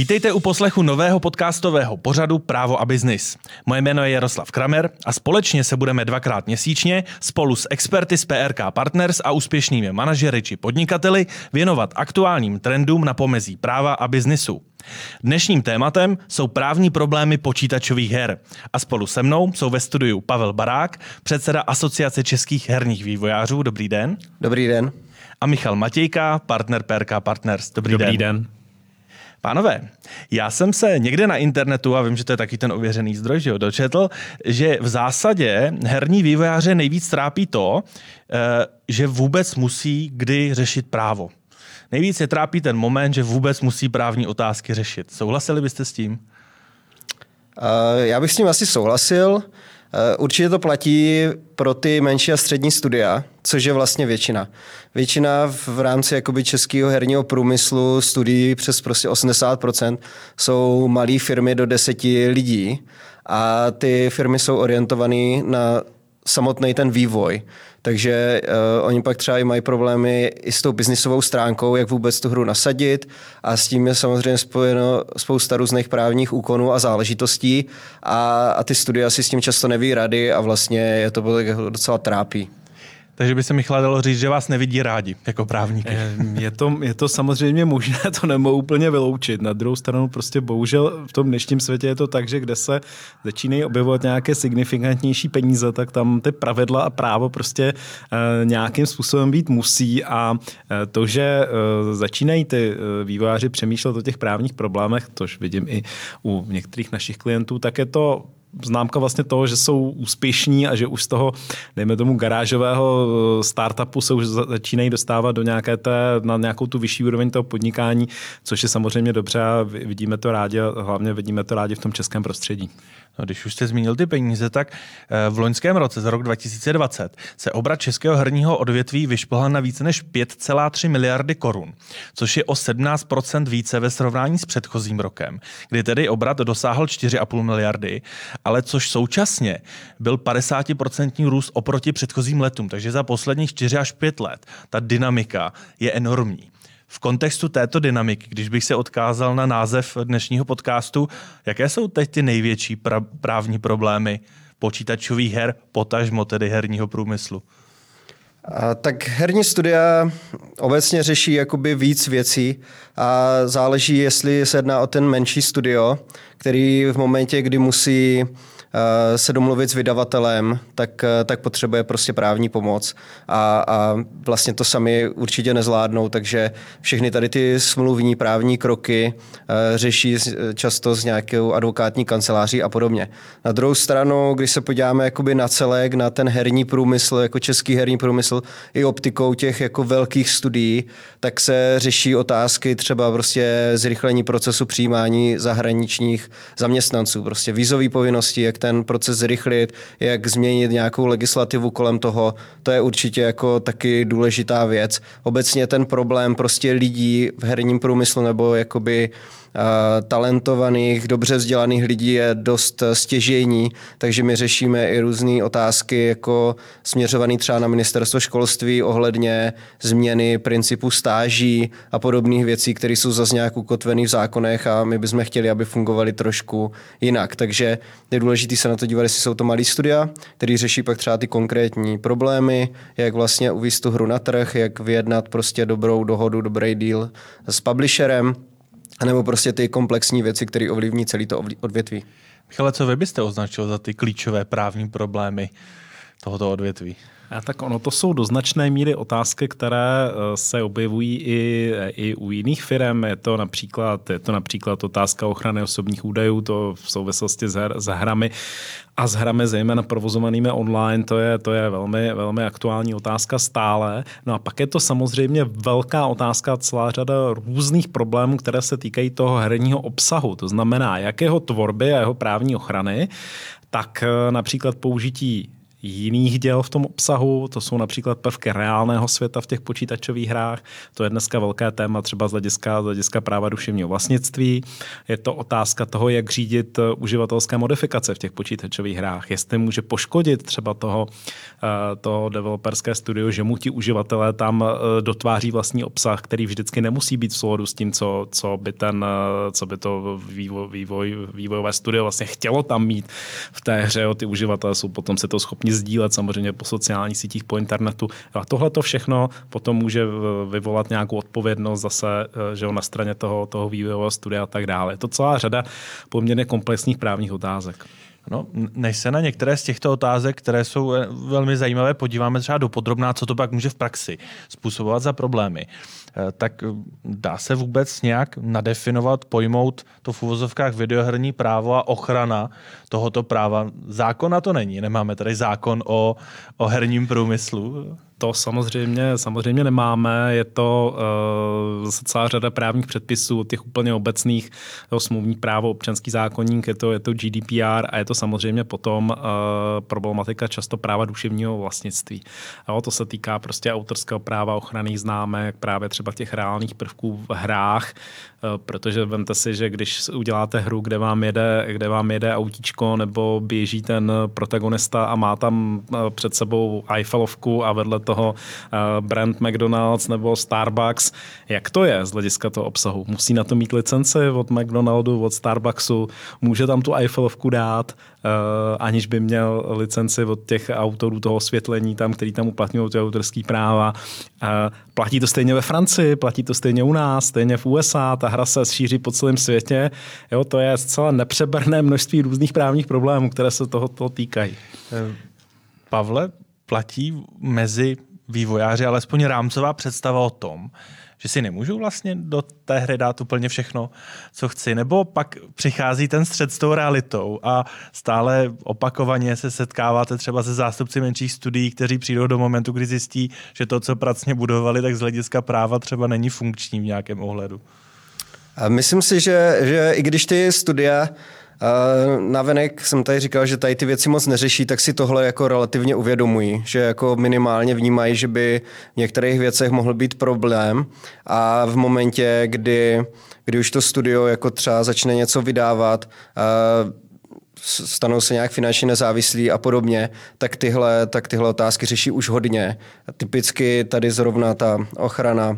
Vítejte u poslechu nového podcastového pořadu Právo a biznis. Moje jméno je Jaroslav Kramer a společně se budeme dvakrát měsíčně spolu s experty z PRK Partners a úspěšnými manažery či podnikateli věnovat aktuálním trendům na pomezí práva a biznisu. Dnešním tématem jsou právní problémy počítačových her. A spolu se mnou jsou ve studiu Pavel Barák, předseda Asociace českých herních vývojářů. Dobrý den. Dobrý den. A Michal Matějka, partner PRK Partners. Dobrý, Dobrý den. den. Pánové, já jsem se někde na internetu, a vím, že to je taky ten ověřený zdroj, že jo, dočetl, že v zásadě herní vývojáře nejvíc trápí to, eh, že vůbec musí kdy řešit právo. Nejvíc je trápí ten moment, že vůbec musí právní otázky řešit. Souhlasili byste s tím? Uh, já bych s tím asi souhlasil. Uh, určitě to platí pro ty menší a střední studia, což je vlastně většina. Většina v rámci jakoby českého herního průmyslu studií přes prostě 80% jsou malé firmy do deseti lidí a ty firmy jsou orientované na samotný ten vývoj. Takže uh, oni pak třeba i mají problémy i s tou biznisovou stránkou, jak vůbec tu hru nasadit a s tím je samozřejmě spojeno spousta různých právních úkonů a záležitostí a, a ty studia si s tím často neví rady a vlastně je to docela trápí. Takže by se Michal dalo říct, že vás nevidí rádi jako právníky. Eh, je to, je to samozřejmě možné, to nemohu úplně vyloučit. Na druhou stranu prostě bohužel v tom dnešním světě je to tak, že kde se začínají objevovat nějaké signifikantnější peníze, tak tam ty pravidla a právo prostě e, nějakým způsobem být musí a e, to, že začínají ty vývojáři přemýšlet o těch právních problémech, tož vidím i u některých našich klientů, tak je to známka vlastně toho, že jsou úspěšní a že už z toho, dejme tomu, garážového eh, startupu se už začínají dostávat do nějaké té, na nějakou tu vyšší úroveň toho podnikání, což je samozřejmě dobře a vidíme to rádi, hlavně vidíme to rádi v tom českém prostředí. No, když už jste zmínil ty peníze, tak eh, v loňském roce, za rok 2020, se obrat českého herního odvětví vyšplhal na více než 5,3 miliardy korun, což je o 17% více ve srovnání s předchozím rokem, kdy tedy obrat dosáhl 4,5 miliardy, ale což současně byl 50% růst oproti předchozím letům. Takže za posledních 4 až 5 let ta dynamika je enormní. V kontextu této dynamiky, když bych se odkázal na název dnešního podcastu, jaké jsou teď ty největší pra- právní problémy počítačových her, potažmo tedy herního průmyslu? A, tak herní studia obecně řeší jakoby víc věcí a záleží, jestli se jedná o ten menší studio, který v momentě, kdy musí se domluvit s vydavatelem, tak, eh, tak potřebuje prostě právní pomoc a, a vlastně to sami určitě nezvládnou, takže všechny tady ty smluvní právní kroky eh, řeší často s nějakou advokátní kanceláří a podobně. Na druhou stranu, když se podíváme jakoby na celek, na ten herní průmysl, jako český herní průmysl, i optikou těch jako velkých studií, tak se řeší otázky třeba prostě zrychlení procesu přijímání zahraničních zaměstnanců, prostě vízové povinnosti, jak ten proces zrychlit, jak změnit nějakou legislativu kolem toho, to je určitě jako taky důležitá věc. Obecně ten problém prostě lidí v herním průmyslu nebo jakoby talentovaných, dobře vzdělaných lidí je dost stěžejní, takže my řešíme i různé otázky, jako směřovaný třeba na ministerstvo školství ohledně změny principu stáží a podobných věcí, které jsou zase nějak ukotvené v zákonech a my bychom chtěli, aby fungovaly trošku jinak. Takže je důležité se na to dívat, jestli jsou to malý studia, který řeší pak třeba ty konkrétní problémy, jak vlastně uvíct tu hru na trh, jak vyjednat prostě dobrou dohodu, dobrý deal s publisherem, nebo prostě ty komplexní věci, které ovlivní celý to odvětví. Michale, co vy byste označil za ty klíčové právní problémy tohoto odvětví? A tak ono to jsou do značné míry otázky, které eh, se objevují i, i u jiných firm. Je to například, je to například otázka ochrany osobních údajů, to v souvislosti s, her, s hrami a s hrami zejména provozovanými online, to je, to je velmi, velmi aktuální otázka stále. No a pak je to samozřejmě velká otázka, celá řada různých problémů, které se týkají toho herního obsahu. To znamená, jak jeho tvorby a jeho právní ochrany, tak eh, například použití jiných děl v tom obsahu, to jsou například prvky reálného světa v těch počítačových hrách, to je dneska velké téma třeba z hlediska, z hlediska práva duševního vlastnictví, je to otázka toho, jak řídit eh, uživatelské modifikace v těch počítačových hrách, jestli může poškodit třeba toho, eh, toho developerské studio, že mu ti uživatelé tam eh, dotváří vlastní obsah, který vždycky nemusí být v souladu s tím, co, co by ten, co by to vývoj, vývoj, vývojové studio vlastně chtělo tam mít v té hře, o ty uživatelé jsou potom se to schopni sdílet samozřejmě po sociálních sítích, po internetu. A tohle to všechno potom může vyvolat nějakou odpovědnost zase eh, že na straně toho, toho vývojového studia a tak dále. Je to celá řada poměrně komplexních právních otázek. No, než se na některé z těchto otázek, které jsou eh, velmi zajímavé, podíváme třeba do podrobná, co to pak může v praxi způsobovat za problémy, eh, tak dá se vůbec nějak nadefinovat, pojmout to v uvozovkách videoherní právo a ochrana tohoto práva? Zákona to není, nemáme tady zákon o, o herním průmyslu. To samozřejmě, samozřejmě nemáme. Je to uh, celá řada právních předpisů, těch úplně obecných, to smluvní právo, občanský zákonník, je to, je to GDPR a je to samozřejmě potom uh, problematika často práva duševního vlastnictví. Jo, to se týká prostě autorského práva, ochranných známek, právě třeba těch reálných prvků v hrách, uh, protože vemte si, že když uděláte hru, kde vám jede, kde vám jede autíčko nebo běží ten protagonista a má tam uh, před sebou Eiffelovku a vedle toho eh, brand McDonald's nebo Starbucks. Jak to je z hlediska toho obsahu? Musí na to mít licenci od McDonaldu, od Starbucksu, může tam tu Eiffelovku dát, Uh, aniž by měl licenci od těch autorů toho osvětlení, tam, který tam uplatňují ty autorské práva. Uh, platí to stejně ve Francii, platí to stejně u nás, stejně v USA, ta hra se šíří po celém světě. Jo, to je zcela nepřeberné množství různých právních problémů, které se toho, toho týkají. Pavle, platí mezi vývojáři alespoň rámcová představa o tom, že si nemůžu vlastně do té hry dát úplně všechno, co chci, nebo pak přichází ten střed s tou realitou a stále opakovaně se setkáváte třeba se zástupci menších studií, kteří přijdou do momentu, kdy zjistí, že to, co pracně budovali, tak z hlediska práva třeba není funkční v nějakém ohledu. A myslím si, že, že i když ty studia Navenek jsem tady říkal, že tady ty věci moc neřeší, tak si tohle jako relativně uvědomují, že jako minimálně vnímají, že by v některých věcech mohl být problém a v momentě, kdy, kdy už to studio jako třeba začne něco vydávat, stanou se nějak finančně nezávislí a podobně, tak tyhle, tak tyhle otázky řeší už hodně. Typicky tady zrovna ta ochrana uh,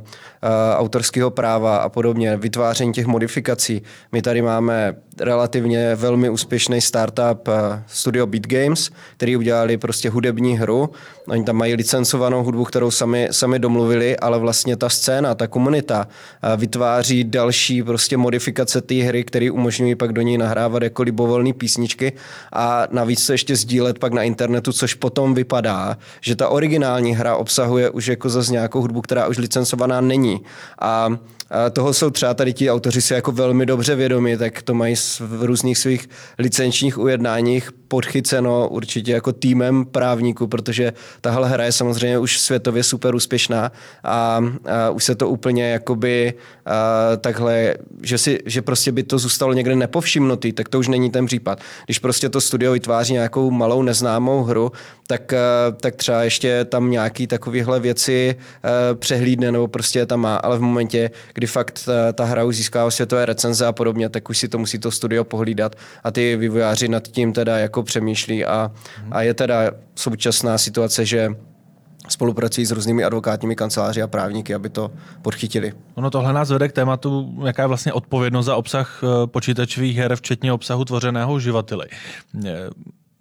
autorského práva a podobně, vytváření těch modifikací. My tady máme relativně velmi úspěšný startup uh, Studio Beat Games, který udělali prostě hudební hru. Oni tam mají licencovanou hudbu, kterou sami, sami domluvili, ale vlastně ta scéna, ta komunita uh, vytváří další prostě modifikace té hry, které umožňují pak do ní nahrávat jako libovolný písničky a navíc to ještě sdílet pak na internetu, což potom vypadá, že ta originální hra obsahuje už jako zase nějakou hudbu, která už licencovaná není. A toho jsou třeba tady ti autoři si jako velmi dobře vědomi, tak to mají v různých svých licenčních ujednáních podchyceno určitě jako týmem právníků, protože tahle hra je samozřejmě už světově super úspěšná a, a už se to úplně jakoby a, takhle, že, si, že prostě by to zůstalo někde nepovšimnutý, tak to už není ten případ. Když prostě to studio vytváří nějakou malou neznámou hru, tak, tak třeba ještě tam nějaký takovéhle věci přehlídne nebo prostě tam má, ale v momentě, kdy fakt ta, ta hra už získává světové recenze a podobně, tak už si to musí to studio pohlídat a ty vývojáři nad tím teda jako přemýšlí a, a je teda současná situace, že spolupracují s různými advokátními kanceláři a právníky, aby to podchytili. Ono tohle nás vede k tématu, jaká je vlastně odpovědnost za obsah eh, počítačových her, včetně obsahu tvořeného uživateli. Eh,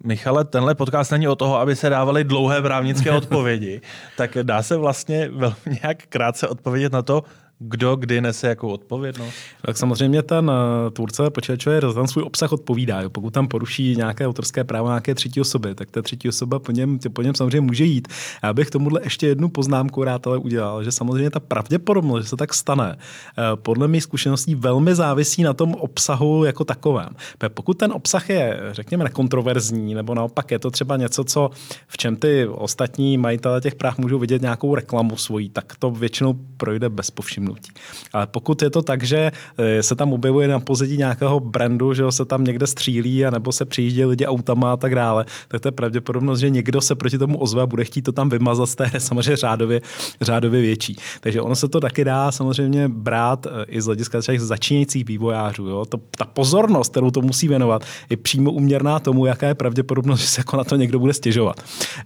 Michale, tenhle podcast není o toho, aby se dávaly dlouhé právnické odpovědi, tak dá se vlastně velmi nějak krátce odpovědět na to, kdo kdy nese jakou odpovědnost? Tak samozřejmě ten uh, tvůrce počítačové ten svůj obsah odpovídá. Jo. Pokud tam poruší nějaké autorské právo nějaké třetí osoby, tak ta třetí osoba po něm, po něm samozřejmě může jít. Já bych tomuhle ještě jednu poznámku rád ale udělal, že samozřejmě ta pravděpodobnost, že se tak stane, uh, podle mých zkušeností velmi závisí na tom obsahu jako takovém. Pokud ten obsah je, řekněme, nekontroverzní, nebo naopak je to třeba něco, co v čem ty ostatní majitele těch práv můžou vidět nějakou reklamu svojí, tak to většinou projde bez povšimnutí rozhodnutí. Ale pokud je to tak, že eh, se tam objevuje na pozadí nějakého brandu, že se tam někde střílí, a nebo se přijíždí lidi autama a tak dále, tak to je pravděpodobnost, že někdo se proti tomu ozve a bude chtít to tam vymazat z té hry samozřejmě řádově, řádově větší. Takže ono se to taky dá samozřejmě brát eh, i z hlediska těch začínajících vývojářů. Jo? To, ta pozornost, kterou to musí věnovat, je přímo uměrná tomu, jaká je pravděpodobnost, že se jako na to někdo bude stěžovat.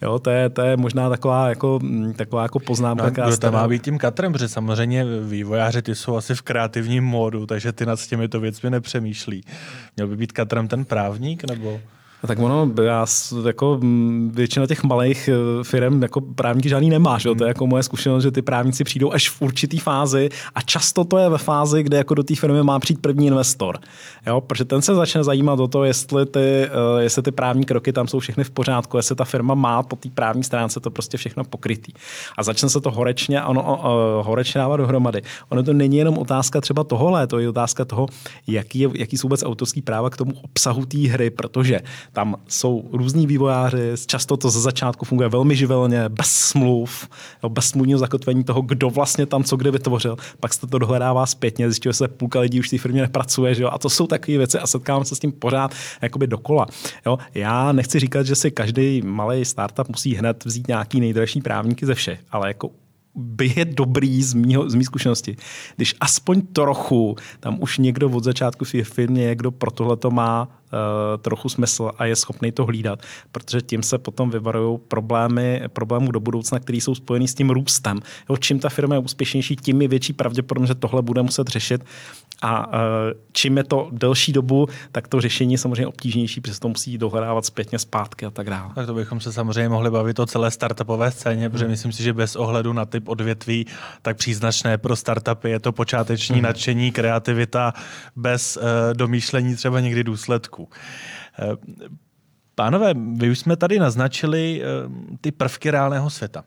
Jo? To, je, to je možná taková jako, mm, taková jako poznámka. No, kdo to má být tím katrem, protože samozřejmě vývojáři ty jsou asi v kreativním módu, takže ty nad těmito věcmi nepřemýšlí. Měl by být katrem ten právník, nebo? Tak ono, já jako většina těch malých eh, firm jako právníky žádný nemá, že? Hmm. to je jako moje zkušenost, že ty právníci přijdou až v určitý fázi a často to je ve fázi, kde jako do té firmy má přijít první investor. Jo? Protože ten se začne zajímat o to, jestli ty, eh, jestli ty právní kroky tam jsou všechny v pořádku, jestli ta firma má po té právní stránce to prostě všechno pokrytý. A začne se to horečně, ono, horečně dávat dohromady. Ono to není jenom otázka třeba tohohle, to je otázka toho, jaký, je, jaký jsou vůbec autorský práva k tomu obsahu té hry, protože tam jsou různí vývojáři, často to ze začátku funguje velmi živelně, bez smluv, bez smluvního zakotvení toho, kdo vlastně tam co kde vytvořil. Pak se to dohledává zpětně, zjistí, že se půlka lidí už v té firmě nepracuje. Že jo? A to jsou takové věci a setkávám se s tím pořád jakoby dokola. Jo? Já nechci říkat, že si každý malý startup musí hned vzít nějaký nejdražší právníky ze všech, ale jako by je dobrý z, mýho, z mý zkušenosti, když aspoň trochu tam už někdo od začátku své firmě je, kdo pro tohle to má uh, trochu smysl a je schopný to hlídat, protože tím se potom vyvarují problémy, problémů do budoucna, které jsou spojený s tím růstem. Jo, čím ta firma je úspěšnější, tím je větší pravděpodobnost, že tohle bude muset řešit a uh, čím je to delší dobu, tak to řešení je samozřejmě obtížnější, protože to musí dohledávat zpětně zpátky a tak dále. Tak to bychom se samozřejmě mohli bavit o celé startupové scéně, protože hmm. myslím si, že bez ohledu na typ odvětví, tak příznačné pro startupy je to počáteční hmm. nadšení, kreativita bez uh, domýšlení třeba někdy důsledků. Uh, Pánové, vy už jsme tady naznačili ty prvky reálného světa.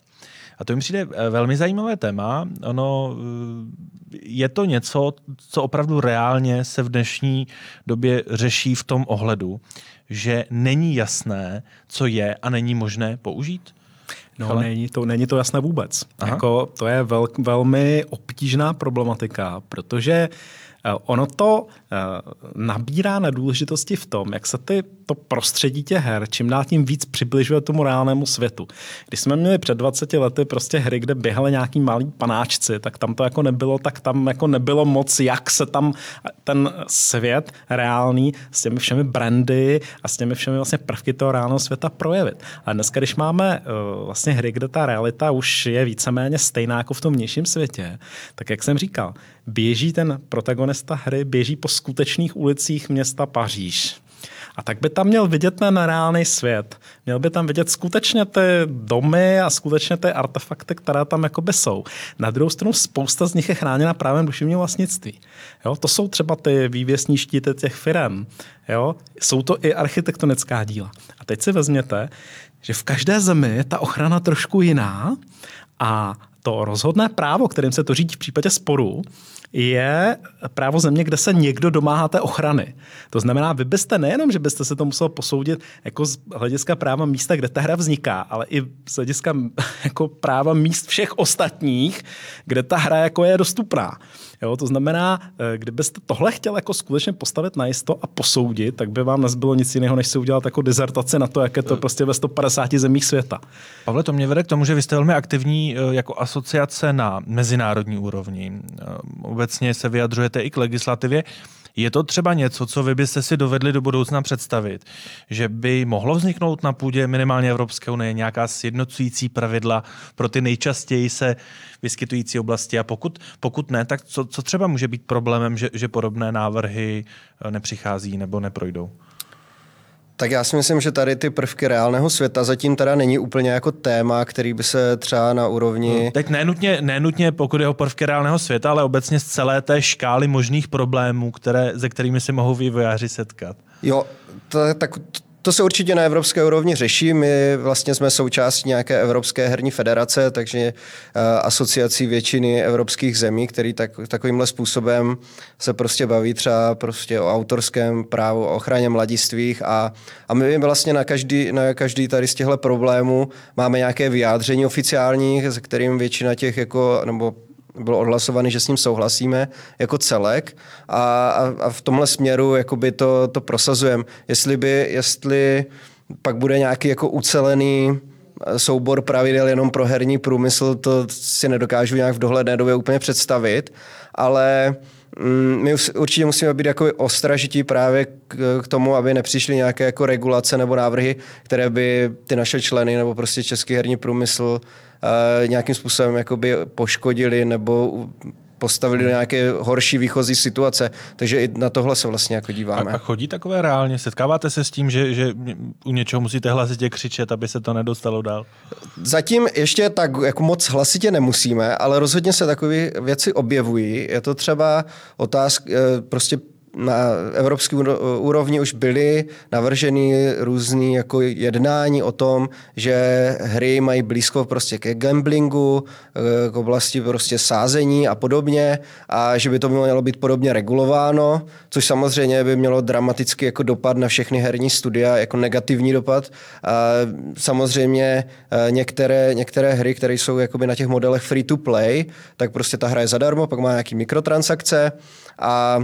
A to mi přijde velmi zajímavé téma. Ono je to něco, co opravdu reálně se v dnešní době řeší v tom ohledu, že není jasné, co je a není možné použít? No, není to, není to jasné vůbec. Jako, to je vel, velmi obtížná problematika, protože Eh, ono to eh, nabírá na důležitosti v tom, jak se ty, to prostředí těch her čím dál tím víc přibližuje tomu reálnému světu. Když jsme měli před 20 lety prostě hry, kde běhali nějaký malí panáčci, tak tam to jako nebylo, tak tam jako nebylo moc, jak se tam ten svět reálný s těmi všemi brandy a s těmi všemi vlastně prvky toho reálného světa projevit. A dneska, když máme vlastně hry, kde ta realita už je víceméně stejná jako v tom vnějším světě, tak jak jsem říkal, běží ten protagonista hry, běží po skutečných ulicích města Paříž. A tak by tam měl vidět ten reálný svět. Měl by tam vidět skutečně ty domy a skutečně ty artefakty, které tam jakoby jsou. Na druhou stranu spousta z nich je chráněna právem duševního vlastnictví. Jo? To jsou třeba ty vývěsní štíty těch firm. Jo? Jsou to i architektonická díla. A teď si vezměte, že v každé zemi je ta ochrana trošku jiná a to rozhodné právo, kterým se to řídí v případě sporu, je právo země, kde se někdo domáhá té ochrany. To znamená, vy byste nejenom, že byste se to musel posoudit jako z hlediska práva místa, kde ta hra vzniká, ale i z hlediska jako práva míst všech ostatních, kde ta hra jako je dostupná. Jo, to znamená, eh, kdybyste tohle chtěl jako skutečně postavit na jisto a posoudit, tak by vám nezbylo nic jiného, než si udělat jako dizertaci na to, jak je to prostě ve 150 zemích světa. Pavle, to mě vede k tomu, že vy jste velmi aktivní eh, jako asociace na mezinárodní úrovni. Eh, obecně se vyjadřujete i k legislativě. Je to třeba něco, co vy byste si dovedli do budoucna představit, že by mohlo vzniknout na půdě minimálně Evropské unie nějaká sjednocující pravidla pro ty nejčastěji se vyskytující oblasti a pokud, pokud ne, tak co, co třeba může být problémem, že, že podobné návrhy eh, nepřichází nebo neprojdou? Tak já si myslím, že tady ty prvky reálného světa zatím teda není úplně jako téma, který by se třeba na úrovni... No, teď nenutně, nenutně pokud je o prvky reálného světa, ale obecně z celé té škály možných problémů, které, se kterými se mohou vývojáři setkat. Jo, to, tak to se určitě na evropské úrovni řeší. My vlastně jsme součástí nějaké Evropské herní federace, takže uh, asociací většiny evropských zemí, který tak, takovýmhle způsobem se prostě baví třeba prostě o autorském právu, o ochraně mladistvých a, a my vlastně na každý, na každý tady z těchto problémů máme nějaké vyjádření oficiální, se kterým většina těch jako, nebo bylo odhlasovaný, že s ním souhlasíme jako celek a, a, a v tomhle směru jakoby to, to prosazujeme. Jestli by, jestli pak bude nějaký jako ucelený soubor pravidel jenom pro herní průmysl, to si nedokážu nějak v dohledné době úplně představit, ale mm, my určitě musíme být jako ostražití právě k, tomu, aby nepřišly nějaké jako regulace nebo návrhy, které by ty naše členy nebo prostě český herní průmysl uh, nějakým způsobem jakoby poškodili nebo postavili do nějaké horší výchozí situace. Takže i na tohle se vlastně jako díváme. A, a chodí takové reálně? Setkáváte se s tím, že, že u něčeho musíte hlasitě křičet, aby se to nedostalo dál? Zatím ještě tak jako moc hlasitě nemusíme, ale rozhodně se takové věci objevují. Je to třeba otázka, eh, prostě na evropské úrovni už byly navrženy různé jako jednání o tom, že hry mají blízko prostě ke gamblingu, k oblasti prostě sázení a podobně a že by to mělo být podobně regulováno, což samozřejmě by mělo dramatický jako dopad na všechny herní studia, jako negativní dopad. A samozřejmě e, některé, některé hry, které jsou jakoby na těch modelech free to play, tak prostě ta hra je zadarmo, pak má nějaký mikrotransakce a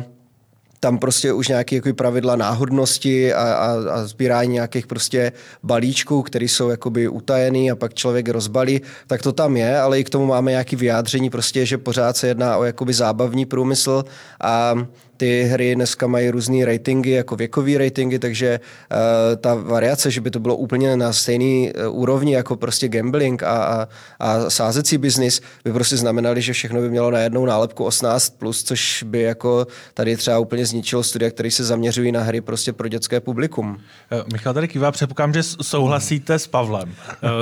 tam prostě už nějaké jako pravidla náhodnosti a, a, a sbírání nějakých prostě balíčků, které jsou jakoby utajený a pak člověk rozbalí, tak to tam je, ale i k tomu máme nějaké vyjádření prostě, že pořád se jedná o jakoby zábavní průmysl a ty hry dneska mají různé ratingy, jako věkové ratingy, takže uh, ta variace, že by to bylo úplně na stejný uh, úrovni jako prostě gambling a, a, a sázecí biznis, by prostě znamenali, že všechno by mělo najednou nálepku 18+, plus, což by jako tady třeba úplně zničilo studia, které se zaměřují na hry prostě pro dětské publikum. Eh, Michal tady kývá, předpokládám, že souhlasíte s Pavlem.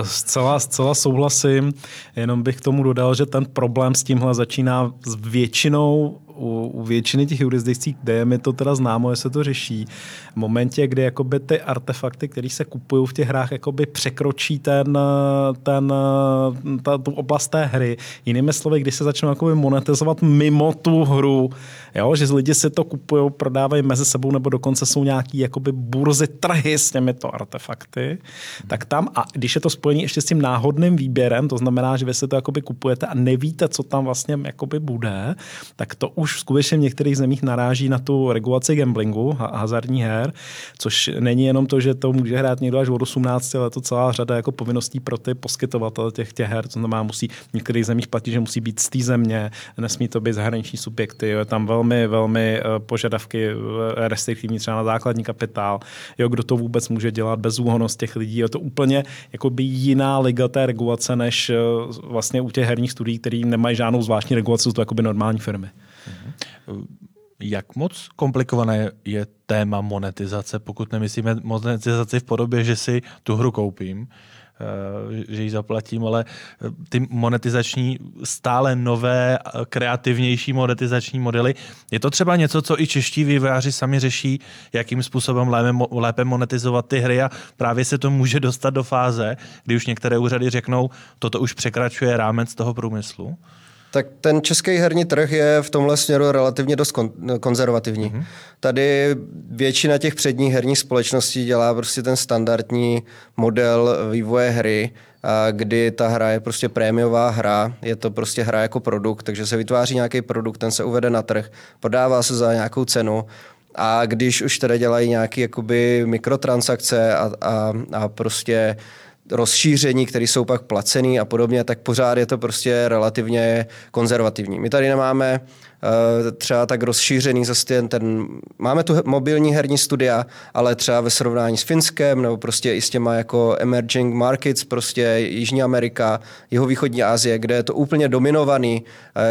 Zcela, zcela souhlasím, jenom bych k tomu dodal, že ten problém s tímhle začíná s většinou u, u většiny těch jurisdikcí, kde je mi to teda známo, že se to řeší, v momentě, kdy jakoby ty artefakty, které se kupují v těch hrách, jakoby překročí ten, ten, ta, tu oblast té hry. Jinými slovy, když se začnou jakoby monetizovat mimo tu hru, jo, že lidi si to kupují, prodávají mezi sebou, nebo dokonce jsou nějaký jakoby burzy, trhy s těmito artefakty, tak tam, a když je to spojení ještě s tím náhodným výběrem, to znamená, že vy si to jakoby kupujete a nevíte, co tam vlastně jakoby bude, tak to už skutečně v některých zemích naráží na tu regulaci gamblingu a hazardní her, což není jenom to, že to může hrát někdo až od 18, ale to celá řada jako povinností pro ty poskytovatele těch, těch her, to znamená, musí v některých zemích platit, že musí být z té země, nesmí to být zahraniční subjekty, jo, je tam velmi, velmi eh, požadavky eh, restriktivní třeba na základní kapitál, jo, kdo to vůbec může dělat, bezúhonost těch lidí, je to úplně jakoby jiná liga té regulace, než eh, vlastně u těch herních studií, které nemají žádnou zvláštní regulaci, jsou to jakoby normální firmy. Jak moc komplikované je téma monetizace, pokud nemyslíme monetizaci v podobě, že si tu hru koupím, eh, že ji zaplatím, ale eh, ty monetizační, stále nové, kreativnější monetizační modely. Je to třeba něco, co i čeští vývojáři sami řeší, jakým způsobem lépe monetizovat ty hry a právě se to může dostat do fáze, kdy už některé úřady řeknou, toto už překračuje rámec toho průmyslu? Tak ten český herní trh je v tomhle směru relativně dost kon- konzervativní. Mm-hmm. Tady většina těch předních herních společností dělá prostě ten standardní model vývoje hry, a kdy ta hra je prostě prémiová hra, je to prostě hra jako produkt, takže se vytváří nějaký produkt, ten se uvede na trh, prodává se za nějakou cenu a když už teda dělají nějaké jakoby mikrotransakce a, a, a prostě rozšíření, které jsou pak placený a podobně, tak pořád je to prostě relativně konzervativní. My tady nemáme třeba tak rozšířený zase ten, máme tu mobilní herní studia, ale třeba ve srovnání s Finskem nebo prostě i s těma jako emerging markets, prostě Jižní Amerika, jeho východní Asie, kde je to úplně dominovaný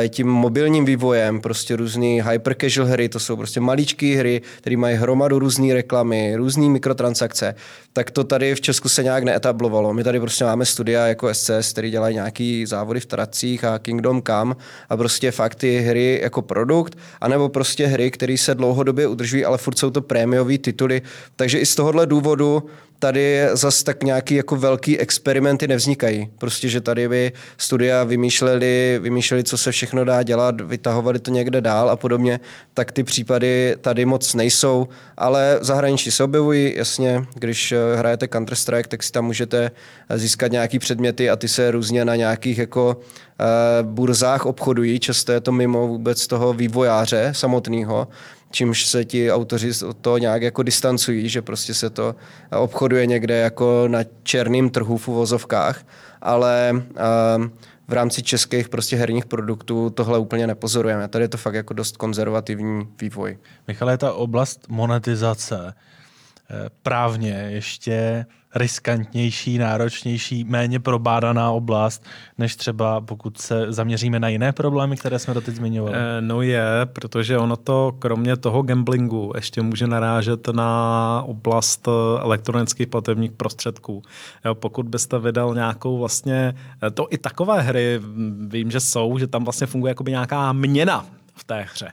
eh, tím mobilním vývojem, prostě různý hyper casual hry, to jsou prostě maličké hry, které mají hromadu různé reklamy, různé mikrotransakce, tak to tady v Česku se nějak neetablovalo. My tady prostě máme studia jako SCS, který dělají nějaký závody v tracích a Kingdom Come a prostě fakt ty hry jako produkt, anebo prostě hry, které se dlouhodobě udržují, ale furt jsou to prémiové tituly. Takže i z tohohle důvodu tady zas tak nějaký jako velký experimenty nevznikají. Prostě, že tady by studia vymýšleli, vymýšleli, co se všechno dá dělat, vytahovali to někde dál a podobně, tak ty případy tady moc nejsou, ale v zahraničí se objevují, jasně, když eh, hrajete Counter-Strike, tak si tam můžete získat nějaký předměty a ty se různě na nějakých jako uh, burzách obchodují, často je to mimo vůbec toho vývojáře samotného, čímž se ti autoři to nějak jako distancují, že prostě se to obchoduje někde jako na černém trhu v uvozovkách, ale uh, v rámci českých prostě herních produktů tohle úplně nepozorujeme. Tady je to fakt jako dost konzervativní vývoj. Michale, ta oblast monetizace eh, právně ještě riskantnější, náročnější, méně probádaná oblast, než třeba pokud se zaměříme na jiné problémy, které jsme doteď zmiňovali? Eh, no je, protože ono to kromě toho gamblingu ještě může narážet na oblast eh, elektronických platebních prostředků. Jo, pokud byste vydal nějakou vlastně, eh, to i takové hry, vím, že jsou, že tam vlastně funguje jako nějaká měna v té hře.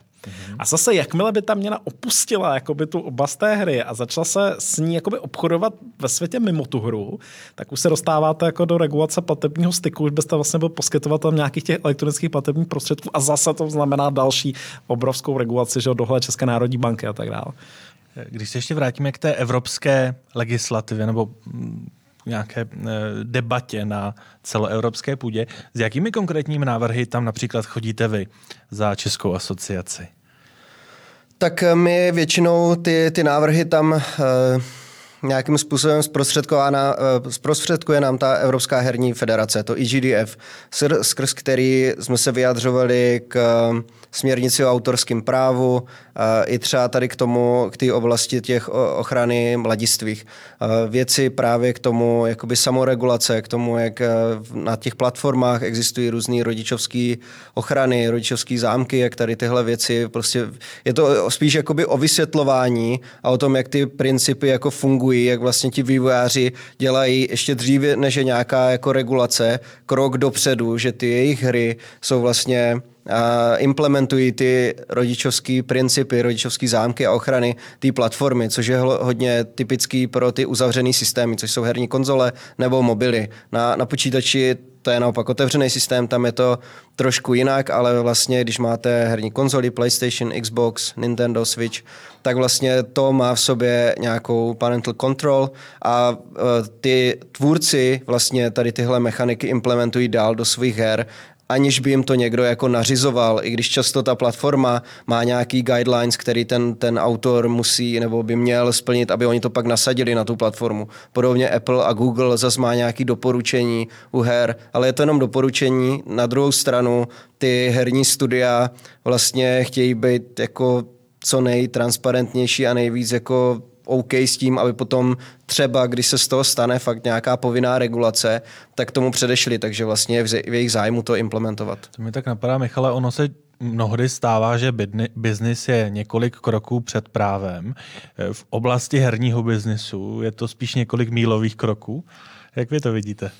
A zase, jakmile by ta měna opustila jakoby tu oblast té hry a začala se s ní jakoby obchodovat ve světě mimo tu hru, tak už se dostáváte jako do regulace platebního styku, už byste vlastně byl poskytovatel nějakých těch elektronických platebních prostředků a zase to znamená další obrovskou regulaci, že dohled České národní banky a tak dále. Když se ještě vrátíme k té evropské legislativě nebo nějaké eh, debatě na celoevropské půdě. S jakými konkrétními návrhy tam například chodíte vy za Českou asociaci? Tak eh, my většinou ty, ty návrhy tam uh, nějakým způsobem zprostředkuje nám ta Evropská herní federace, to EGDF, skrz který jsme se vyjadřovali k směrnici o autorském právu, i třeba tady k tomu, k té oblasti těch ochrany mladistvých. Věci právě k tomu, jakoby samoregulace, k tomu, jak e, na těch platformách existují různé rodičovské ochrany, rodičovské zámky, jak tady tyhle věci, prostě je to spíš jakoby o vysvětlování a o tom, jak ty principy jako fungují, jak vlastně ti vývojáři dělají ještě dříve, než je nějaká jako regulace, krok dopředu, že ty jejich hry jsou vlastně implementují ty rodičovské principy, rodičovské zámky a ochrany té platformy, což je hodně typický pro ty uzavřené systémy, což jsou herní konzole nebo mobily. Na, na počítači to je naopak otevřený systém, tam je to trošku jinak, ale vlastně, když máte herní konzoli, PlayStation, Xbox, Nintendo, Switch, tak vlastně to má v sobě nějakou parental control a uh, ty tvůrci vlastně tady tyhle mechaniky implementují dál do svých her aniž by jim to někdo jako nařizoval, i když často ta platforma má nějaký guidelines, který ten, ten autor musí nebo by měl splnit, aby oni to pak nasadili na tu platformu. Podobně Apple a Google zase má nějaké doporučení u her, ale je to jenom doporučení. Na druhou stranu ty herní studia vlastně chtějí být jako co nejtransparentnější a nejvíc jako OK s tím, aby potom třeba, když se z toho stane fakt nějaká povinná regulace, tak tomu předešli, takže vlastně je v jejich zájmu to implementovat. To mi tak napadá, Michale, ono se mnohdy stává, že biznis je několik kroků před právem. V oblasti herního biznisu je to spíš několik mílových kroků. Jak vy to vidíte?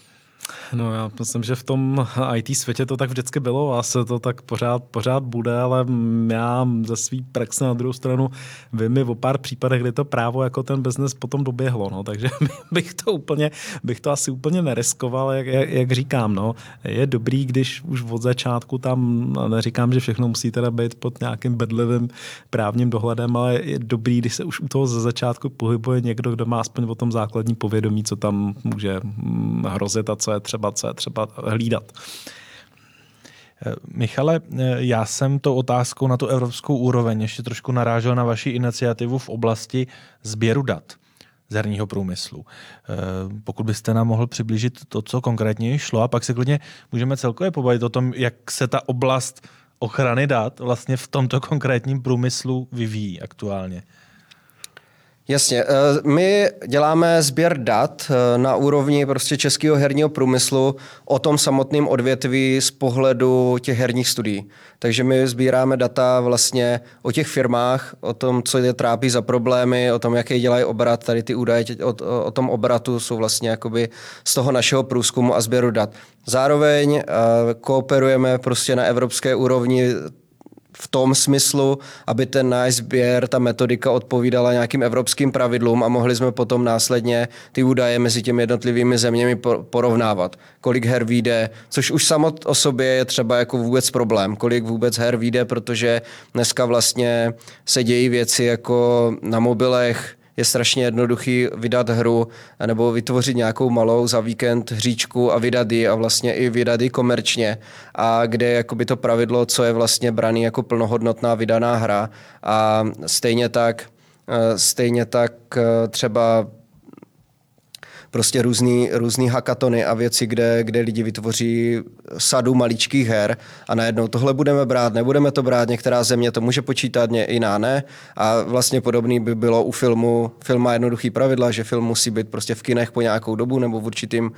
No já myslím, že v tom IT světě to tak vždycky bylo a se to tak pořád, pořád bude, ale já ze svý praxe na druhou stranu vím o pár případech, kdy to právo jako ten biznes potom doběhlo, no, takže bych to úplně, bych to asi úplně nereskoval, jak, jak, jak říkám, no. Je dobrý, když už od začátku tam, neříkám, že všechno musí teda být pod nějakým bedlivým právním dohledem, ale je dobrý, když se už u toho ze začátku pohybuje někdo, kdo má aspoň o tom základní povědomí, co tam může hm, hrozit a co je třeba, co je třeba hlídat. Michale, já jsem to otázkou na tu evropskou úroveň ještě trošku narážel na vaši iniciativu v oblasti sběru dat z herního průmyslu. Pokud byste nám mohl přiblížit to, co konkrétně šlo, a pak se klidně můžeme celkově pobavit o tom, jak se ta oblast ochrany dat vlastně v tomto konkrétním průmyslu vyvíjí aktuálně. Jasně. Eh, my děláme sběr dat eh, na úrovni prostě českého herního průmyslu o tom samotném odvětví z pohledu těch herních studií. Takže my sbíráme data vlastně o těch firmách, o tom, co je trápí za problémy, o tom, jaký dělají obrat. Tady ty údaje o, o tom obratu jsou vlastně jakoby z toho našeho průzkumu a sběru dat. Zároveň uh, kooperujeme prostě na evropské úrovni v tom smyslu, aby ten náš sběr, ta metodika odpovídala nějakým evropským pravidlům a mohli jsme potom následně ty údaje mezi těmi jednotlivými zeměmi porovnávat. Kolik her vyjde, což už samo o sobě je třeba jako vůbec problém. Kolik vůbec her vyjde, protože dneska vlastně se dějí věci jako na mobilech, je strašně jednoduchý vydat hru nebo vytvořit nějakou malou za víkend hříčku a vydat ji a vlastně i vydat ji komerčně. A kde je jakoby to pravidlo, co je vlastně braný jako plnohodnotná vydaná hra. A stejně tak eh, stejně tak eh, třeba prostě různý, různý hackatony a věci, kde, kde lidi vytvoří sadu maličkých her a najednou tohle budeme brát, nebudeme to brát, některá země to může počítat, jiná ne a vlastně podobný by bylo u filmu, film má jednoduchý pravidla, že film musí být prostě v kinech po nějakou dobu nebo v určitým uh,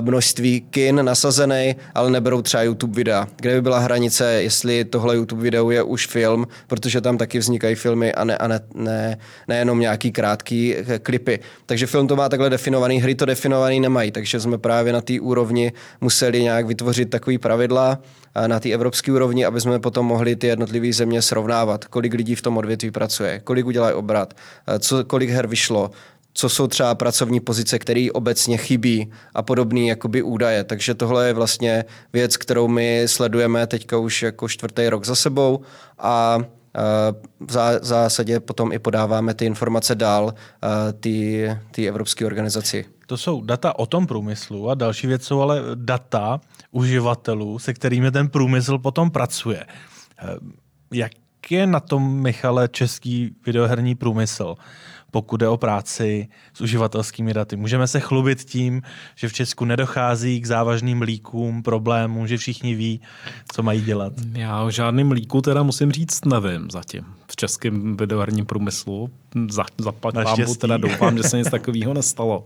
množství kin nasazený, ale neberou třeba YouTube videa, kde by byla hranice, jestli tohle YouTube video je už film, protože tam taky vznikají filmy a ne, a ne, ne, nejenom nějaký krátký eh, klipy. Takže film to má takhle definovaný hry to definovaný nemají, takže jsme právě na té úrovni museli nějak vytvořit takový pravidla na té evropské úrovni, aby jsme potom mohli ty jednotlivé země srovnávat, kolik lidí v tom odvětví pracuje, kolik udělají obrat, co, kolik her vyšlo, co jsou třeba pracovní pozice, které obecně chybí a podobné jakoby údaje. Takže tohle je vlastně věc, kterou my sledujeme teďka už jako čtvrtý rok za sebou a v zásadě potom i podáváme ty informace dál ty evropské organizaci. To jsou data o tom průmyslu a další věc jsou ale data uživatelů, se kterými ten průmysl potom pracuje. Jak je na tom, Michale, český videoherní průmysl? Pokud jde o práci s uživatelskými daty. Můžeme se chlubit tím, že v Česku nedochází k závažným líkům, problémům, že všichni ví, co mají dělat. Já o žádným líku teda musím říct nevím zatím v českém videoherním průmyslu. Za, zaplať teda doufám, že se nic takového nestalo.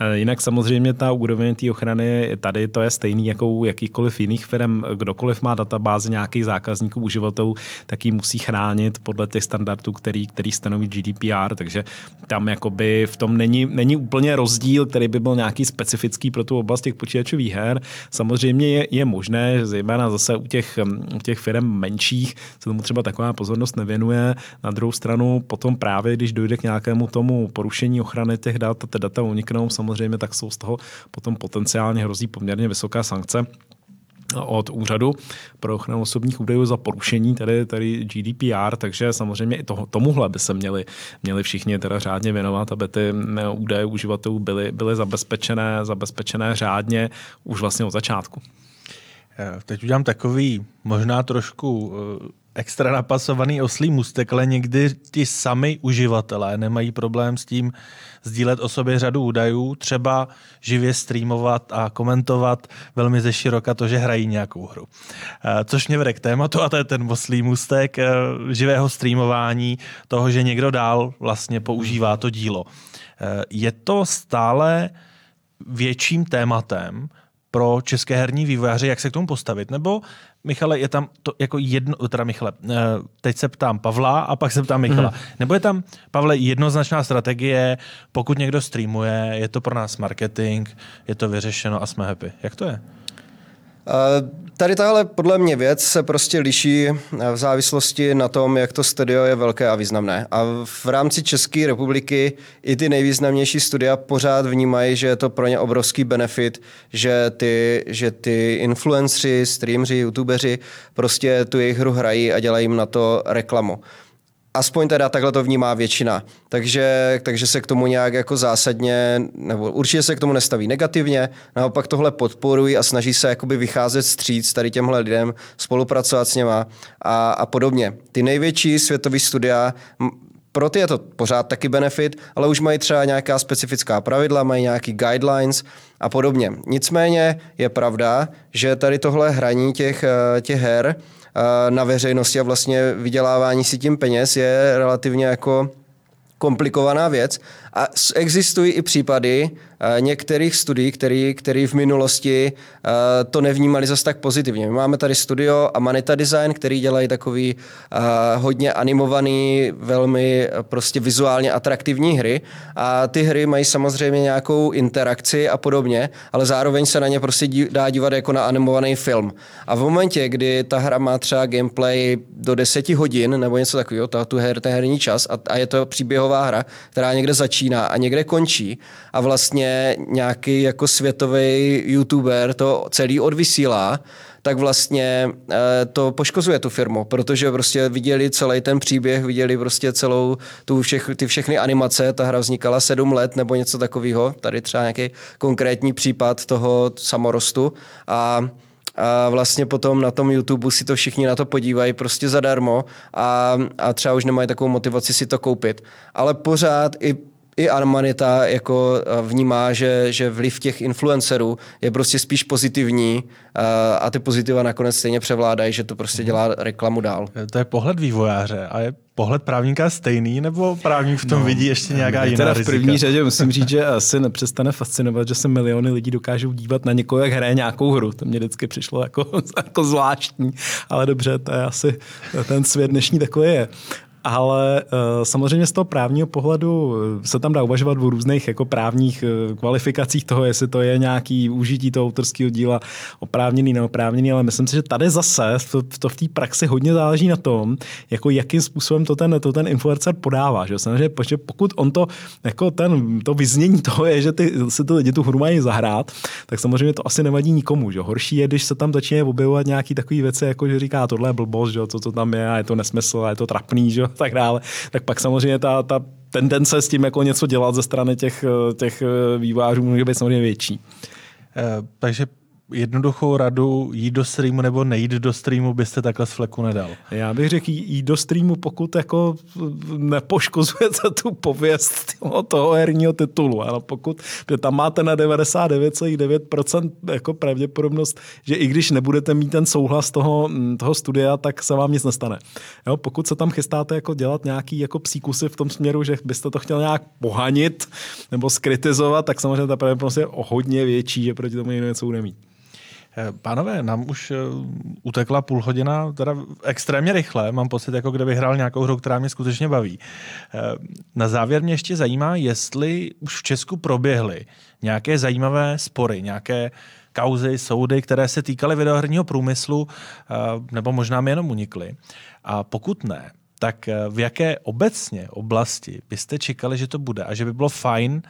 Eh, jinak samozřejmě ta úroveň té ochrany tady to je stejný jako u jakýchkoliv jiných firm. Kdokoliv má databázi nějakých zákazníků, uživatelů, tak ji musí chránit podle těch standardů, který, který stanoví GDPR, takže tam jakoby v tom není, není úplně rozdíl, který by byl nějaký specifický pro tu oblast těch počítačových her. Samozřejmě je, je možné, zejména zase u těch, u těch firm menších se tomu třeba taková pozornost nevěnuje. Na druhou stranu potom právě, když dojde k nějakému tomu porušení ochrany těch dat ty data uniknou, samozřejmě tak jsou z toho potom potenciálně hrozí poměrně vysoká sankce od úřadu pro ochranu osobních údajů za porušení tedy, tedy GDPR, takže samozřejmě i toho, tomuhle by se měli, měli všichni teda řádně věnovat, aby ty údaje uživatelů byly, byly zabezpečené, zabezpečené řádně už vlastně od začátku. Eh, teď udělám takový možná trošku eh, extra napasovaný oslý mustek, ale někdy ti sami uživatelé nemají problém s tím sdílet o sobě řadu údajů, třeba živě streamovat a komentovat velmi ze široka to, že hrají nějakou hru. Eh, což mě vede k tématu a to je ten oslý mustek eh, živého streamování, toho, že někdo dál vlastně používá to dílo. Eh, je to stále větším tématem, pro české herní vývojáře, jak se k tomu postavit? Nebo, Michale, je tam to jako jedno, teda Michale, eh, teď se ptám Pavla a pak se ptám Michala. Hmm. Nebo je tam, Pavle, jednoznačná strategie, pokud někdo streamuje, je to pro nás marketing, je to vyřešeno a jsme happy. Jak to je? Tady tahle podle mě věc se prostě liší v závislosti na tom, jak to studio je velké a významné. A v rámci České republiky i ty nejvýznamnější studia pořád vnímají, že je to pro ně obrovský benefit, že ty, že ty influenceri, streameři, youtubeři prostě tu jejich hru hrají a dělají jim na to reklamu. Aspoň teda takhle to vnímá většina. Takže, takže se k tomu nějak jako zásadně, nebo určitě se k tomu nestaví negativně, naopak tohle podporují a snaží se jakoby vycházet stříc tady těmhle lidem, spolupracovat s něma a, a podobně. Ty největší světové studia pro ty je to pořád taky benefit, ale už mají třeba nějaká specifická pravidla, mají nějaký guidelines a podobně. Nicméně je pravda, že tady tohle hraní těch, eh, těch her na veřejnosti a vlastně vydělávání si tím peněz je relativně jako komplikovaná věc A existují i případy uh, některých studií, který, který v minulosti uh, to nevnímali zase tak pozitivně. My máme tady studio Amanita Design, který dělají takový uh, hodně animovaný, velmi prostě vizuálně atraktivní hry a ty hry mají samozřejmě nějakou interakci a podobně, ale zároveň se na ně prostě dá dívat jako na animovaný film. A v momentě, kdy ta hra má třeba gameplay do 10 hodin nebo něco takového, ta, tu her, ten herní čas a, a je to příběhová hra, která někde začíná a někde končí. A vlastně nějaký jako světový youtuber to celý odvysílá, tak vlastně e, to poškozuje tu firmu, protože prostě viděli celý ten příběh, viděli prostě celou tu všech, ty všechny animace, ta hra vznikala sedm let nebo něco takového, tady třeba nějaký konkrétní případ toho samorostu. A a vlastně potom na tom YouTube si to všichni na to podívají prostě zadarmo a, a třeba už nemají takovou motivaci si to koupit. Ale pořád i i Armanita jako vnímá, že, že vliv těch influencerů je prostě spíš pozitivní a ty pozitiva nakonec stejně převládají, že to prostě dělá reklamu dál. To je pohled vývojáře a je pohled právníka stejný, nebo právník v tom no, vidí ještě nějaká jiná teda v první rizika? řadě musím říct, že asi nepřestane fascinovat, že se miliony lidí dokážou dívat na někoho, jak hraje nějakou hru. To mě vždycky přišlo jako, jako zvláštní, ale dobře, to je asi ten svět dnešní takový je ale uh, samozřejmě z toho právního pohledu eh, se tam dá uvažovat o různých jako právních uh, kvalifikacích toho, jestli to je nějaký užití toho autorského díla oprávněný, neoprávněný, ale myslím si, že tady zase to, to v té praxi hodně záleží na tom, jako jakým způsobem to ten, to ten influencer podává. Že? Samozřejmě, pokud on to, jako ten, to vyznění toho je, že ty, si ty lidi tu hru mají zahrát, tak samozřejmě to asi nevadí nikomu. Že? Horší je, když se tam začíná objevovat nějaké takové věci, jako že říká, tohle je blbost, že? co to tam je, a je to nesmysl, a je to trapný, že? tak dále, tak pak samozřejmě ta, ta tendence s tím jako něco dělat ze strany těch, těch vývářů může být samozřejmě větší. Eh, takže jednoduchou radu jít do streamu nebo nejít do streamu byste takhle z fleku nedal? Já bych řekl jít do streamu, pokud jako nepoškozujete tu pověst toho, herního titulu. Ale pokud tam máte na 99,9% jako pravděpodobnost, že i když nebudete mít ten souhlas toho, toho studia, tak se vám nic nestane. Jo, pokud se tam chystáte jako dělat nějaký jako psíkusy v tom směru, že byste to chtěl nějak pohanit nebo skritizovat, tak samozřejmě ta pravděpodobnost je o hodně větší, že proti tomu někdo něco bude mít. Eh, pánové, nám už eh, utekla půl hodina, teda extrémně rychle. Mám pocit, jako kdyby hrál nějakou hru, která mě skutečně baví. Eh, na závěr mě ještě zajímá, jestli už v Česku proběhly nějaké zajímavé spory, nějaké kauzy, soudy, které se týkaly videoherního průmyslu, nebo možná mi jenom unikly. A pokud ne, tak v jaké obecně oblasti byste čekali, že to bude a že by bylo fajn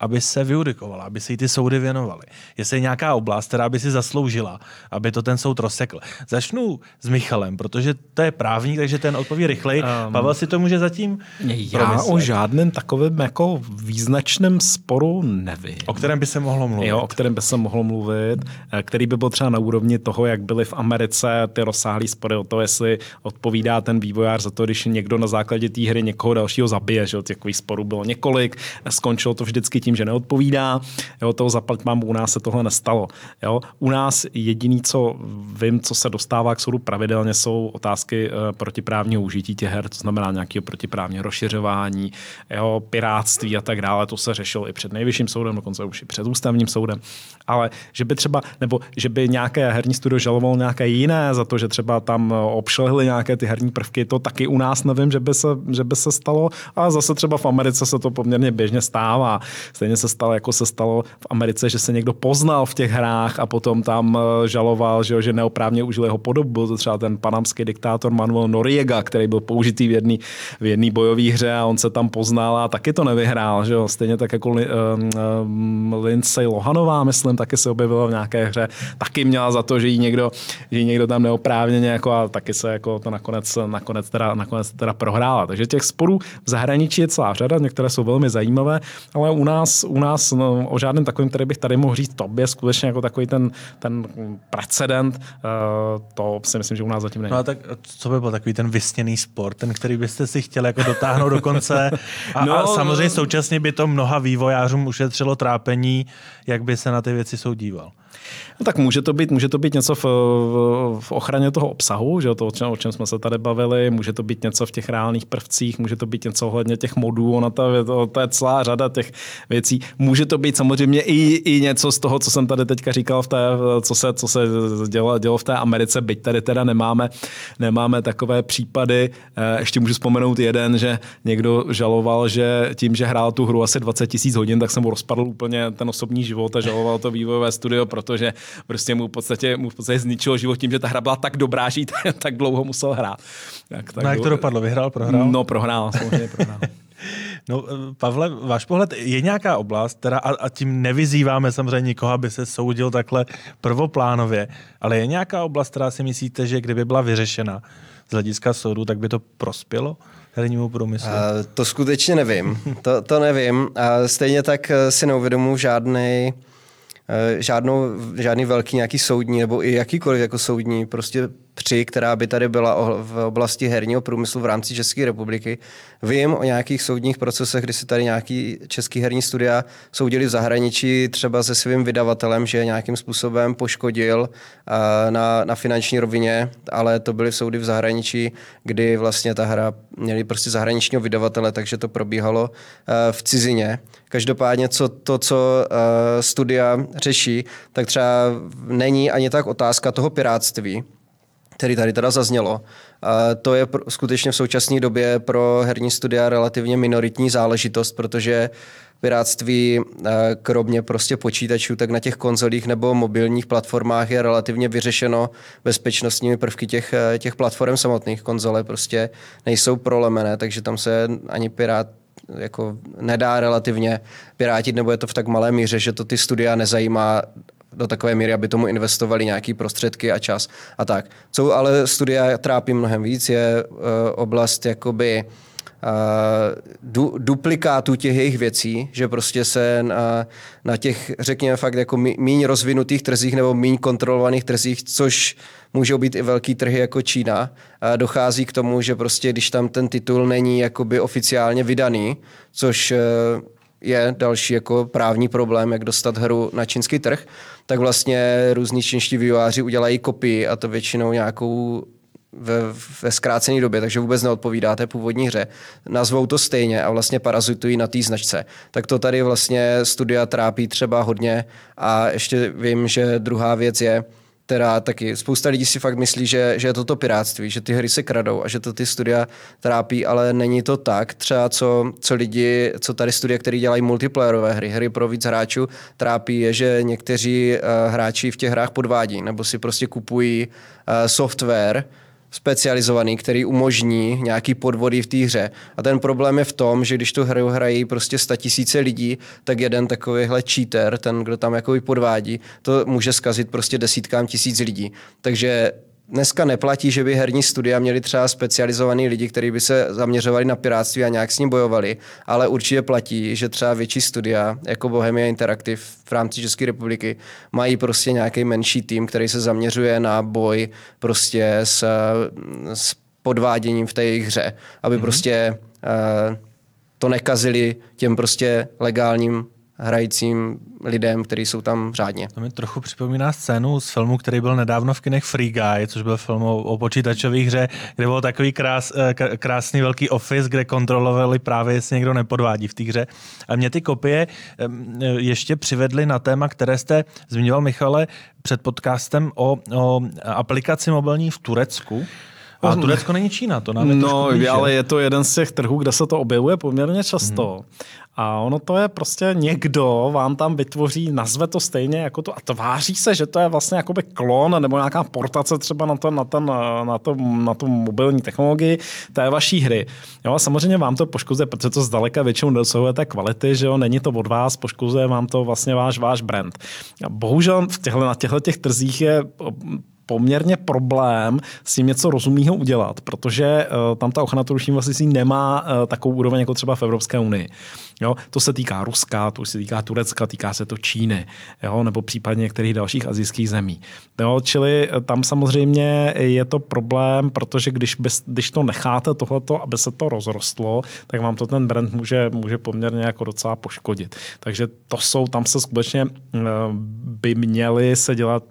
aby se vyudikovala, aby se jí ty soudy věnovaly. Jestli je nějaká oblast, která by si zasloužila, aby to ten soud rozsekl. Začnu s Michalem, protože to je právník, takže ten odpoví rychleji. Um, Pavel si to může zatím Já promyslet. o žádném takovém jako význačném sporu nevím. O kterém by se mohlo mluvit. Jo, o kterém by se mohlo mluvit, eh, který by byl třeba na úrovni toho, jak byly v Americe ty rozsáhlé spory o to, jestli odpovídá ten vývojář za to, když někdo na základě té hry někoho dalšího zabije. Že? Takových sporů bylo několik, skončilo to vždycky tím, že neodpovídá. Jo, toho zaplať mám, u nás se tohle nestalo. Jo. U nás jediný, co vím, co se dostává k soudu pravidelně, jsou otázky e, protiprávního užití těch her, to znamená nějakého protiprávního rozšiřování, jo, piráctví a tak dále. To se řešilo i před nejvyšším soudem, dokonce už i před ústavním soudem. Ale že by třeba, nebo že by nějaké herní studio žalovalo nějaké jiné za to, že třeba tam obšlehly nějaké ty herní prvky, to taky u nás nevím, že by se, že by se stalo. A zase třeba v Americe se to poměrně běžně stává. Stejně se stalo, jako se stalo v Americe, že se někdo poznal v těch hrách a potom tam eh, žaloval, že, že neoprávně užil jeho podobu. Byl to třeba ten panamský diktátor Manuel Noriega, který byl použitý v jedné v jedný bojové hře a on se tam poznal a taky to nevyhrál. Že jo? Stejně tak jako uh, uh, Lindsay Lohanová, myslím, taky se objevila v nějaké hře. Taky měla za to, že jí někdo, že jí někdo tam neoprávněně jako, a taky se jako to nakonec, nakonec, teda, nakonec teda prohrála. Takže těch sporů v zahraničí je celá řada, některé jsou velmi zajímavé, ale u nás nás, u nás no, o žádném takovým, který bych tady mohl říct, to je skutečně jako takový ten, ten precedent, uh, to si myslím, že u nás zatím není. No a tak co by byl takový ten vysněný sport, ten, který byste si chtěli jako dotáhnout do konce a, no, a samozřejmě současně by to mnoha vývojářům ušetřilo trápení, jak by se na ty věci soudíval. No tak může to být, může to být něco v, v ochraně toho obsahu, že to, o čem, o čem jsme se tady bavili, může to být něco v těch reálných prvcích, může to být něco ohledně těch modů, ona to, to, to je celá řada těch věcí. Může to být samozřejmě i, i něco z toho, co jsem tady teďka říkal, v té, co se, co se dělo, dělo v té Americe, byť tady teda nemáme, nemáme takové případy. Eh, ještě můžu vzpomenout jeden, že někdo žaloval, že tím, že hrál tu hru asi 20 tisíc hodin, tak jsem mu rozpadl úplně ten osobní život a žaloval to vývojové studio, protože prostě mu v podstatě, mu v podstatě zničilo život tím, že ta hra byla tak dobrá, že tak dlouho musel hrát. Tak, tak no jak to dopadlo? Vyhrál, prohrál? No prohrál, samozřejmě prohrál. No, Pavle, váš pohled, je nějaká oblast, teda a, a tím nevyzýváme samozřejmě nikoho, aby se soudil takhle prvoplánově, ale je nějaká oblast, která si myslíte, že kdyby byla vyřešena z hlediska soudu, tak by to prospělo hernímu průmyslu? A to skutečně nevím. To, to nevím. A stejně tak eh, si neuvědomu žádný Eh, žádnou, žádný velký nějaký soudní nebo i jakýkoliv jako soudní prostě tři, která by tady byla v oblasti herního průmyslu v rámci České republiky. Vím o nějakých soudních procesech, kdy se tady nějaký český herní studia soudili v zahraničí třeba se svým vydavatelem, že nějakým způsobem poškodil eh, na, na finanční rovině, ale to byly soudy v zahraničí, kdy vlastně ta hra měli prostě zahraničního vydavatele, takže to probíhalo eh, v cizině. Každopádně co, to, co uh, studia řeší, tak třeba není ani tak otázka toho piráctví, který tady teda zaznělo. To je skutečně v současné době pro herní studia relativně minoritní záležitost, protože piráctví eh, kromě prostě počítačů, tak na těch konzolích nebo mobilních platformách je relativně vyřešeno bezpečnostními prvky těch, eh, těch platform samotných. Konzole prostě nejsou prolemené, takže tam se ani pirát jako nedá relativně pirátit, nebo je to v tak malé míře, že to ty studia nezajímá do takové míry, aby tomu investovali nějaký prostředky a čas a tak. Co ale studia trápí mnohem víc, je uh, oblast jakoby uh, du, duplikátů těch jejich věcí, že prostě se na, na těch, řekněme fakt jako míň rozvinutých trzích nebo míň kontrolovaných trzích, což můžou být i velký trhy jako Čína, uh, dochází k tomu, že prostě když tam ten titul není jakoby oficiálně vydaný, což je další jako právní problém, jak dostat hru na čínský trh, tak vlastně různí čínští vývojáři udělají kopii a to většinou nějakou ve, ve zkrácené době, takže vůbec neodpovídá té původní hře. Nazvou to stejně a vlastně parazitují na té značce. Tak to tady vlastně studia trápí třeba hodně a ještě vím, že druhá věc je, která taky spousta lidí si fakt myslí, že, že je to piráctví, že ty hry se kradou a že to ty studia trápí, ale není to tak. Třeba co, co lidi, co tady studia, které dělají multiplayerové hry, hry pro víc hráčů, trápí je, že někteří uh, hráči v těch hrách podvádí nebo si prostě kupují uh, software, specializovaný, který umožní nějaký podvody v té hře. A ten problém je v tom, že když tu hru hrají prostě tisíce lidí, tak jeden takovýhle cheater, ten, kdo tam jako podvádí, to může skazit prostě desítkám tisíc lidí. Takže dneska neplatí, že by herní studia měli třeba specializovaný lidi, kteří by se zaměřovali na pirátství a nějak s ním bojovali, ale určitě platí, že třeba větší studia, jako Bohemia Interactive v rámci České republiky, mají prostě nějaký menší tým, který se zaměřuje na boj prostě s, s podváděním v té jejich hře, aby mm-hmm. prostě uh, to nekazili těm prostě legálním hrajícím lidem, kteří jsou tam řádně. To mi trochu připomíná scénu z filmu, který byl nedávno v kinech Free Guy, což byl film o, o počítačové hře, kde byl takový krás, eh, krásný velký office, kde kontrolovali právě, jestli někdo nepodvádí v té hře. A mě ty kopie ještě přivedly na téma, které jste zmiňoval, Michale, před podcastem o, o aplikaci mobilní v Turecku. A Turecko není Čína, to nám je No, ale je to jeden z těch trhů, kde se to objevuje poměrně často. Hmm. A ono to je prostě někdo vám tam vytvoří, nazve to stejně jako to a tváří se, že to je vlastně jakoby klon nebo nějaká portace třeba na, to, na, ten, na, to, na tu mobilní technologii té vaší hry. Jo, a samozřejmě vám to poškozuje, protože to zdaleka většinou dosahuje té kvality, že jo, není to od vás, poškozuje vám to vlastně váš, váš brand. A bohužel v těchto, na těchto těch trzích je poměrně problém s tím něco rozumného udělat, protože uh, tam ta ochrana duševního vlastnictví nemá uh, takovou úroveň jako třeba v Evropské unii. Jo, to se týká Ruska, to se týká Turecka, týká se to Číny, jo, nebo případně některých dalších azijských zemí. Jo, čili eh, tam samozřejmě je to problém, protože když, bez, když to necháte tohleto, aby se to rozrostlo, tak vám to ten brand může, může poměrně jako docela poškodit. Takže to jsou, tam se skutečně by měly se dělat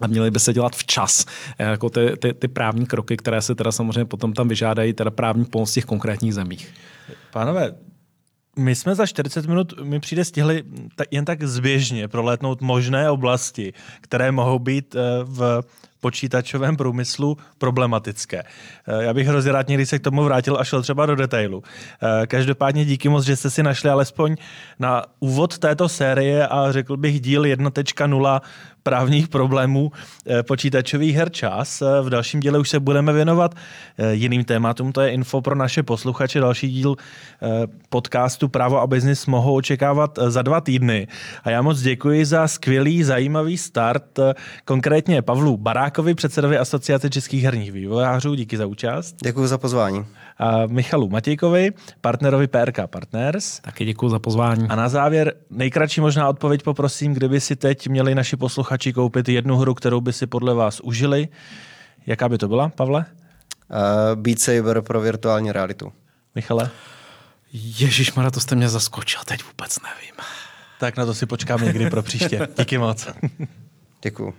a měly by se dělat včas, eh, jako ty, ty, ty právní kroky, které se teda samozřejmě potom tam vyžádají, teda právní pomoc v těch konkrétních zemích. Pánové, my jsme za 40 minut, mi přijde, stihli jen tak zběžně prolétnout možné oblasti, které mohou být eh, v počítačovém průmyslu problematické. Eh, já bych hrozně rád někdy se k tomu vrátil a šel třeba do detailu. Každopádně díky moc, že jste si našli alespoň na úvod této série a řekl bych díl 1.0 právních problémů eh, počítačových her čas. Eh, v dalším díle už se budeme věnovat eh, jiným tématům. To je info pro naše posluchače. Další díl podcastu Právo a biznis mohou očekávat za dva týdny. A já moc děkuji za skvělý, zajímavý start. Konkrétně Pavlu Barákovi, předsedovi Asociace českých herních vývojářů. Díky za účast. Děkuji za pozvání a Michalu Matějkovi, partnerovi PRK Partners. Taky děkuji za pozvání. A na závěr nejkratší možná odpověď poprosím, kdyby si teď měli naši posluchači koupit jednu hru, kterou by si podle vás užili. Jaká by to byla, Pavle? Uh, Beat Saber pro virtuální realitu. Michale? Ježíš Mara, to jste mě zaskočil, teď vůbec nevím. Tak na to si počkáme někdy pro příště. Díky moc. Děkuji.